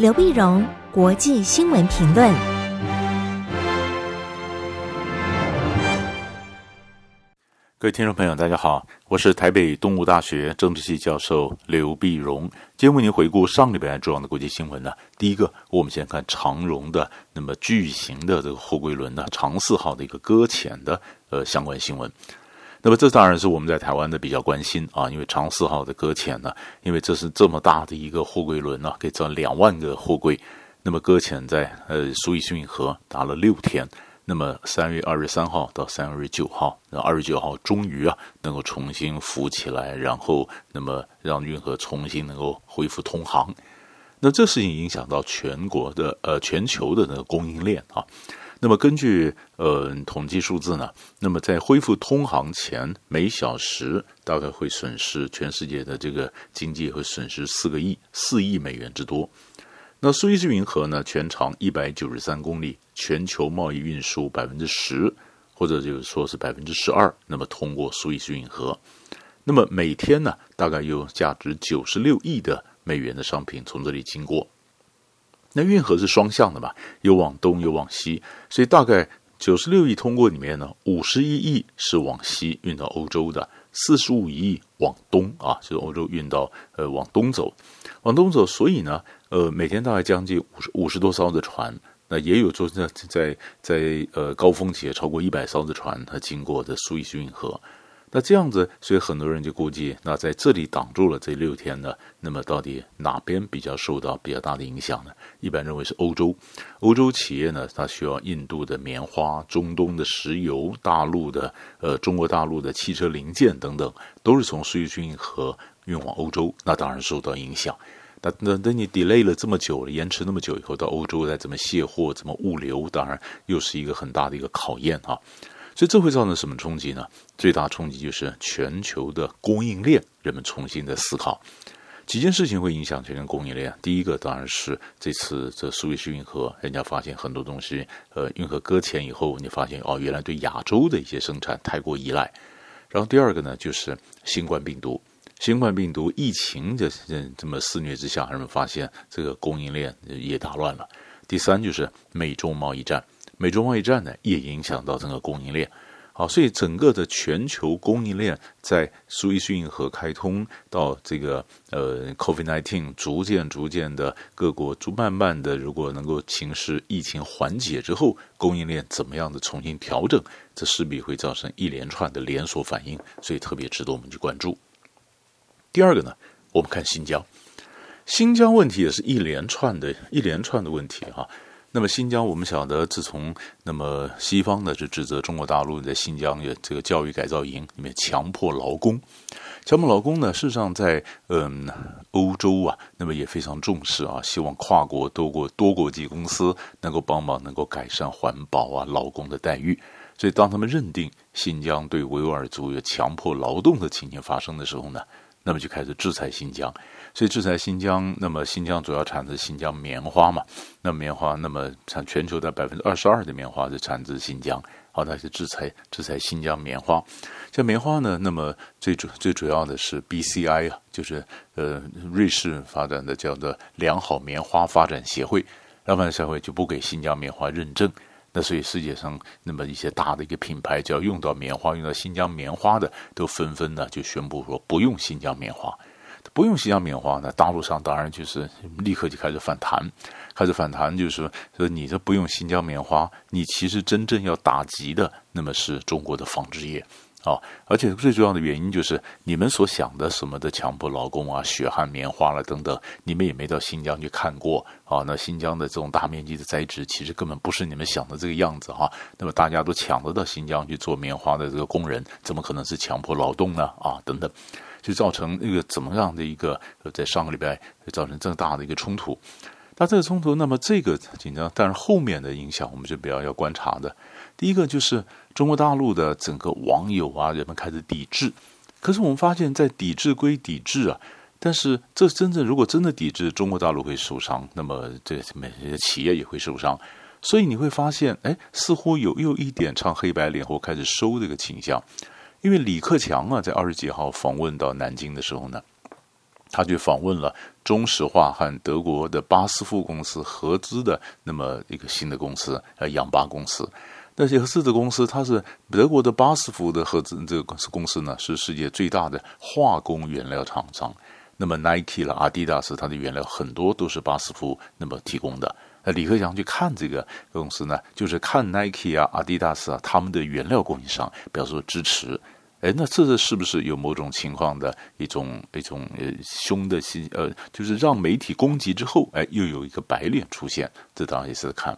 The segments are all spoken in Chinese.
刘碧荣，国际新闻评论。各位听众朋友，大家好，我是台北东吴大学政治系教授刘碧荣。今天为您回顾上礼拜重要的国际新闻呢。第一个，我们先看长荣的那么巨型的这个货柜轮的长四号的一个搁浅的呃相关新闻。那么这当然是我们在台湾的比较关心啊，因为长四号的搁浅呢，因为这是这么大的一个货柜轮呢、可以装两万个货柜，那么搁浅在呃苏伊士运河打了六天，那么三月二十三号到三月九号，那二十九号终于啊能够重新浮起来，然后那么让运河重新能够恢复通航，那这事情影响到全国的呃全球的那个供应链啊。那么根据呃统计数字呢，那么在恢复通航前，每小时大概会损失全世界的这个经济会损失四个亿四亿美元之多。那苏伊士运河呢，全长一百九十三公里，全球贸易运输百分之十，或者就是说是百分之十二，那么通过苏伊士运河，那么每天呢，大概有价值九十六亿的美元的商品从这里经过。那运河是双向的嘛，有往东有往西，所以大概九十六亿通过里面呢，五十一亿是往西运到欧洲的，四十五亿往东啊，就是欧洲运到呃往东走，往东走，所以呢，呃每天大概将近五十五十多艘的船，那也有说在在在呃高峰期超过一百艘的船，它经过的苏伊士运河。那这样子，所以很多人就估计，那在这里挡住了这六天呢，那么到底哪边比较受到比较大的影响呢？一般认为是欧洲，欧洲企业呢，它需要印度的棉花、中东的石油、大陆的呃中国大陆的汽车零件等等，都是从苏伊士运河运往欧洲，那当然受到影响。那那等你 delay 了这么久了，延迟那么久以后，到欧洲再怎么卸货、怎么物流，当然又是一个很大的一个考验啊。所以这会造成什么冲击呢？最大冲击就是全球的供应链，人们重新的思考几件事情会影响全球供应链。第一个当然是这次这苏伊士运河，人家发现很多东西，呃，运河搁浅以后，你发现哦，原来对亚洲的一些生产太过依赖。然后第二个呢，就是新冠病毒，新冠病毒疫情的这么肆虐之下，人们发现这个供应链也打乱了。第三就是美中贸易战。美中贸易战呢，也影响到整个供应链，好，所以整个的全球供应链在苏伊士运河开通到这个呃，COVID-19 逐渐逐渐的各国逐慢慢的，如果能够情势疫情缓解之后，供应链怎么样的重新调整，这势必会造成一连串的连锁反应，所以特别值得我们去关注。第二个呢，我们看新疆，新疆问题也是一连串的一连串的问题哈。那么新疆，我们晓得，自从那么西方呢，就指责中国大陆在新疆的这个教育改造营里面强迫劳工，强迫劳工呢，事实上在嗯欧洲啊，那么也非常重视啊，希望跨国多国多国际公司能够帮忙，能够改善环保啊，劳工的待遇。所以当他们认定新疆对维吾尔族有强迫劳动的情形发生的时候呢，那么就开始制裁新疆。所以制裁新疆，那么新疆主要产自新疆棉花嘛，那棉花，那么产全球的百分之二十二的棉花是产自新疆，好，那是制裁制裁新疆棉花。像棉花呢，那么最主最主要的是 BCI 啊，就是呃瑞士发展的叫做良好棉花发展协会，良好协会就不给新疆棉花认证，那所以世界上那么一些大的一个品牌，只要用到棉花，用到新疆棉花的，都纷纷呢就宣布说不用新疆棉花。不用新疆棉花那，大陆上当然就是立刻就开始反弹，开始反弹，就是说，说你这不用新疆棉花，你其实真正要打击的，那么是中国的纺织业。啊，而且最重要的原因就是你们所想的什么的强迫劳工啊、血汗棉花了等等，你们也没到新疆去看过啊。那新疆的这种大面积的栽植，其实根本不是你们想的这个样子哈、那么大家都抢得到新疆去做棉花的这个工人，怎么可能是强迫劳动呢？啊，等等。就造成一个怎么样的一个，在上个礼拜造成这么大的一个冲突。那这个冲突，那么这个紧张，但是后面的影响，我们就比较要观察的。第一个就是中国大陆的整个网友啊，人们开始抵制。可是我们发现，在抵制归抵制啊，但是这真正如果真的抵制，中国大陆会受伤，那么这每些企业也会受伤。所以你会发现，哎，似乎有又一点唱黑白脸或开始收这个倾向。因为李克强啊，在二十几号访问到南京的时候呢，他就访问了中石化和德国的巴斯夫公司合资的那么一个新的公司，呃，氧巴公司。那些合资的公司，它是德国的巴斯夫的合资这个公司公司呢，是世界最大的化工原料厂商。那么 Nike 了、阿迪达斯，它的原料很多都是巴斯夫那么提供的。那李克强去看这个公司呢，就是看 Nike 啊、阿迪达斯啊，他们的原料供应商，表示支持。哎，那这是不是有某种情况的一种一种呃凶的心呃，就是让媒体攻击之后，哎，又有一个白脸出现，这当然也是看。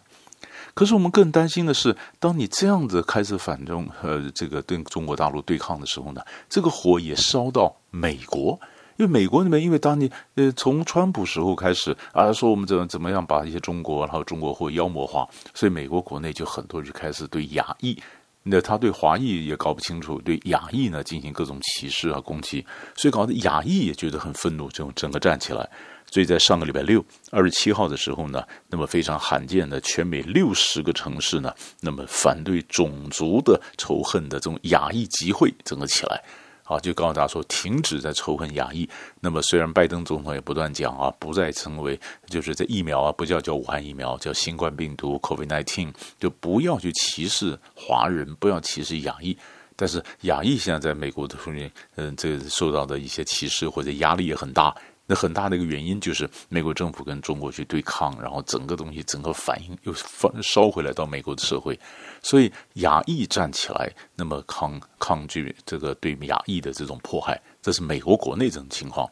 可是我们更担心的是，当你这样子开始反中呃，这个跟中国大陆对抗的时候呢，这个火也烧到美国，因为美国那边，因为当你呃从川普时候开始啊，说我们怎么怎么样把一些中国然后中国货妖魔化，所以美国国内就很多人就开始对亚裔。那他对华裔也搞不清楚，对亚裔呢进行各种歧视啊攻击，所以搞得亚裔也觉得很愤怒，就整个站起来。所以在上个礼拜六二十七号的时候呢，那么非常罕见的全美六十个城市呢，那么反对种族的仇恨的这种亚裔集会整个起来。啊，就告诉大家说，停止在仇恨亚裔。那么，虽然拜登总统也不断讲啊，不再成为，就是这疫苗啊，不叫叫武汉疫苗，叫新冠病毒 COVID nineteen，就不要去歧视华人，不要歧视亚裔。但是，亚裔现在在美国的中间，嗯，这受到的一些歧视或者压力也很大。那很大的一个原因就是美国政府跟中国去对抗，然后整个东西整个反应又翻烧回来到美国的社会，所以亚裔站起来，那么抗抗拒这个对亚裔的这种迫害，这是美国国内这种情况。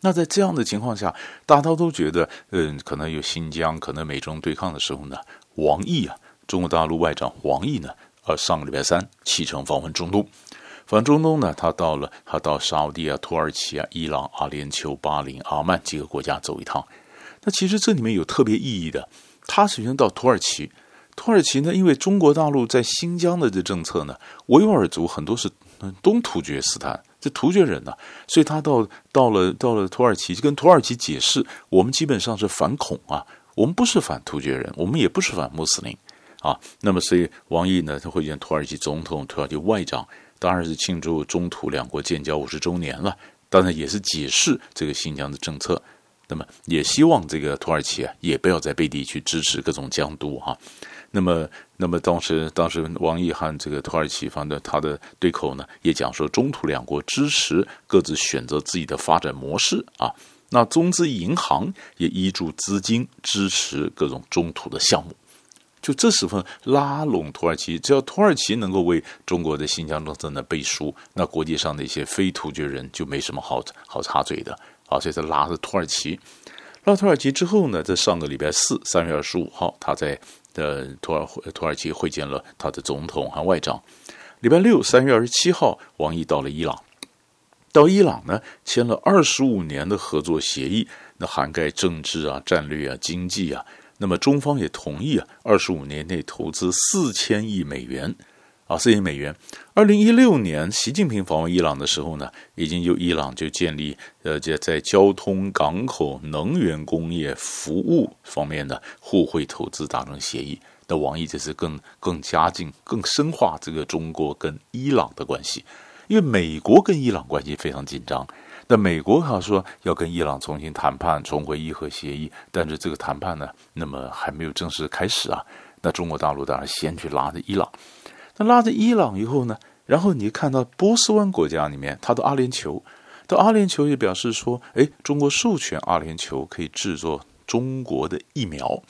那在这样的情况下，大家都觉得，嗯，可能有新疆，可能美中对抗的时候呢，王毅啊，中国大陆外长王毅呢，呃，上个礼拜三启程访问中东。反中东呢，他到了，他到沙乌地啊、土耳其啊、伊朗、阿联酋、巴林、阿曼几个国家走一趟。那其实这里面有特别意义的。他首先到土耳其，土耳其呢，因为中国大陆在新疆的这政策呢，维吾尔族很多是东突厥斯坦，这突厥人呢、所以他到到了到了土耳其，就跟土耳其解释，我们基本上是反恐啊，我们不是反突厥人，我们也不是反穆斯林啊。那么所以王毅呢，他会见土耳其总统、土耳其外长。当然是庆祝中土两国建交五十周年了，当然也是解释这个新疆的政策。那么也希望这个土耳其啊，也不要在背地去支持各种疆独哈。那么，那么当时当时王毅和这个土耳其方的他的对口呢，也讲说中土两国支持各自选择自己的发展模式啊。那中资银行也依注资金支持各种中土的项目。就这时候拉拢土耳其，只要土耳其能够为中国的新疆政策呢背书，那国际上的一些非突厥人就没什么好好插嘴的啊。所以他拉着土耳其，拉土耳其之后呢，在上个礼拜四，三月二十五号，他在呃土耳土耳其会见了他的总统和外长。礼拜六，三月二十七号，王毅到了伊朗，到伊朗呢签了二十五年的合作协议，那涵盖政治啊、战略啊、经济啊。那么中方也同意啊，二十五年内投资四千亿美元，啊，四千亿美元。二零一六年，习近平访问伊朗的时候呢，已经由伊朗就建立呃，在在交通、港口、能源、工业、服务方面的互惠投资达成协议。那王毅这是更更加进、更深化这个中国跟伊朗的关系，因为美国跟伊朗关系非常紧张。那美国哈说要跟伊朗重新谈判，重回伊核协议，但是这个谈判呢，那么还没有正式开始啊。那中国大陆当然先去拉着伊朗，那拉着伊朗以后呢，然后你看到波斯湾国家里面，他到阿联酋，到阿联酋也表示说，哎，中国授权阿联酋可以制作中国的疫苗，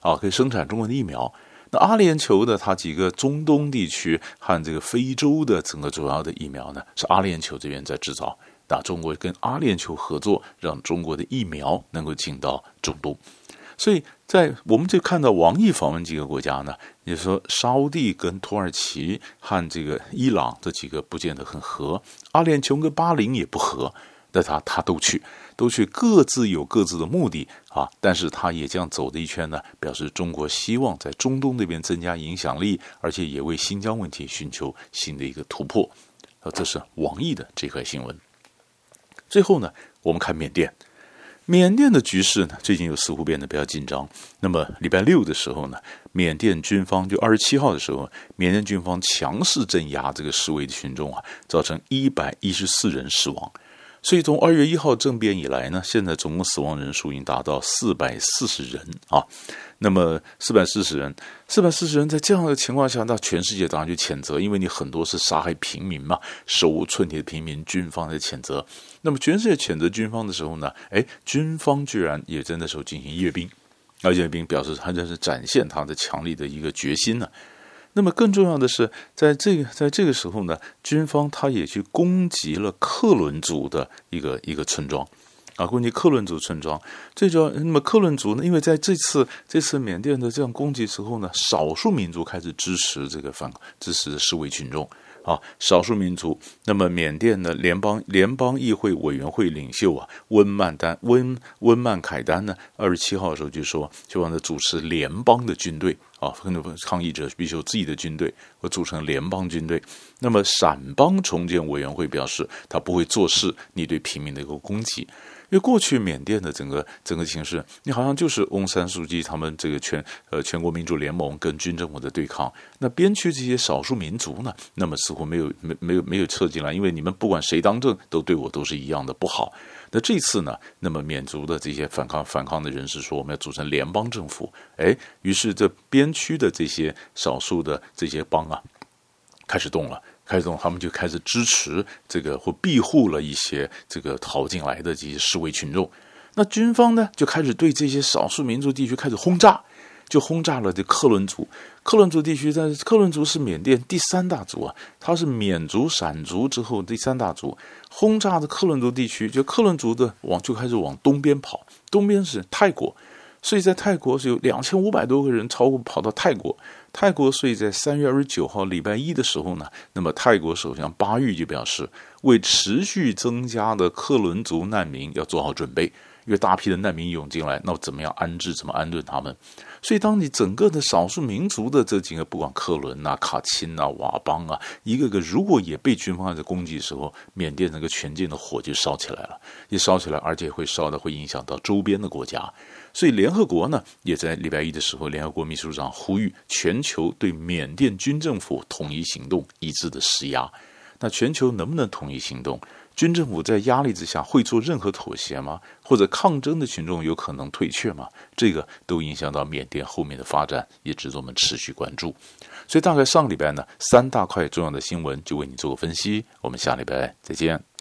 啊，可以生产中国的疫苗。那阿联酋的它几个中东地区和这个非洲的整个主要的疫苗呢，是阿联酋这边在制造。打中国跟阿联酋合作，让中国的疫苗能够进到中东，所以在我们就看到王毅访问几个国家呢，你说沙乌地跟土耳其和这个伊朗这几个不见得很合，阿联酋跟巴林也不合，那他他都去，都去各自有各自的目的啊，但是他也这样走的一圈呢，表示中国希望在中东那边增加影响力，而且也为新疆问题寻求新的一个突破，啊，这是王毅的这块新闻。最后呢，我们看缅甸，缅甸的局势呢，最近又似乎变得比较紧张。那么礼拜六的时候呢，缅甸军方就二十七号的时候，缅甸军方强势镇压这个示威的群众啊，造成一百一十四人死亡。所以从二月一号政变以来呢，现在总共死亡人数已经达到四百四十人啊。那么四百四十人，四百四十人在这样的情况下，那全世界当然就谴责，因为你很多是杀害平民嘛，手无寸铁的平民，军方在谴责。那么全世界谴责军方的时候呢，哎，军方居然也在那时候进行阅兵，而阅兵表示他这是展现他的强力的一个决心呢。那么更重要的是，在这个在这个时候呢，军方他也去攻击了克伦族的一个一个村庄。啊，攻击克伦族村庄，最主要，那么克伦族呢？因为在这次这次缅甸的这样攻击之后呢，少数民族开始支持这个反支持示威群众啊，少数民族。那么缅甸的联邦联邦议会委员会领袖啊，温曼丹温温曼凯丹呢，二十七号的时候就说，就让他主持联邦的军队啊，很多抗议者必须有自己的军队，我组成联邦军队。那么撣邦重建委员会表示，他不会坐视你对平民的一个攻击。因为过去缅甸的整个整个形势，你好像就是翁山书记他们这个全呃全国民主联盟跟军政府的对抗。那边区这些少数民族呢，那么似乎没有没没有没有撤进来，因为你们不管谁当政，都对我都是一样的不好。那这次呢，那么缅族的这些反抗反抗的人士说，我们要组成联邦政府。哎，于是这边区的这些少数的这些邦啊，开始动了。开始，他们就开始支持这个或庇护了一些这个逃进来的这些示威群众。那军方呢，就开始对这些少数民族地区开始轰炸，就轰炸了这克伦族。克伦族地区，在克伦族是缅甸第三大族啊，它是缅族、闪族之后第三大族。轰炸的克伦族地区，就克伦族的往就开始往东边跑，东边是泰国，所以在泰国是有两千五百多个人超过跑到泰国。泰国所以在三月二十九号礼拜一的时候呢，那么泰国首相巴育就表示，为持续增加的克伦族难民要做好准备，越大批的难民涌进来，那怎么样安置，怎么安顿他们？所以当你整个的少数民族的这几个，不管克伦啊、卡钦啊、佤邦啊，一个个如果也被军方在攻击的时候，缅甸那个全境的火就烧起来了，一烧起来，而且会烧的会影响到周边的国家。所以，联合国呢，也在礼拜一的时候，联合国秘书长呼吁全球对缅甸军政府统一行动，一致的施压。那全球能不能统一行动？军政府在压力之下会做任何妥协吗？或者抗争的群众有可能退却吗？这个都影响到缅甸后面的发展，也值得我们持续关注。所以，大概上个礼拜呢，三大块重要的新闻就为你做个分析。我们下礼拜再见。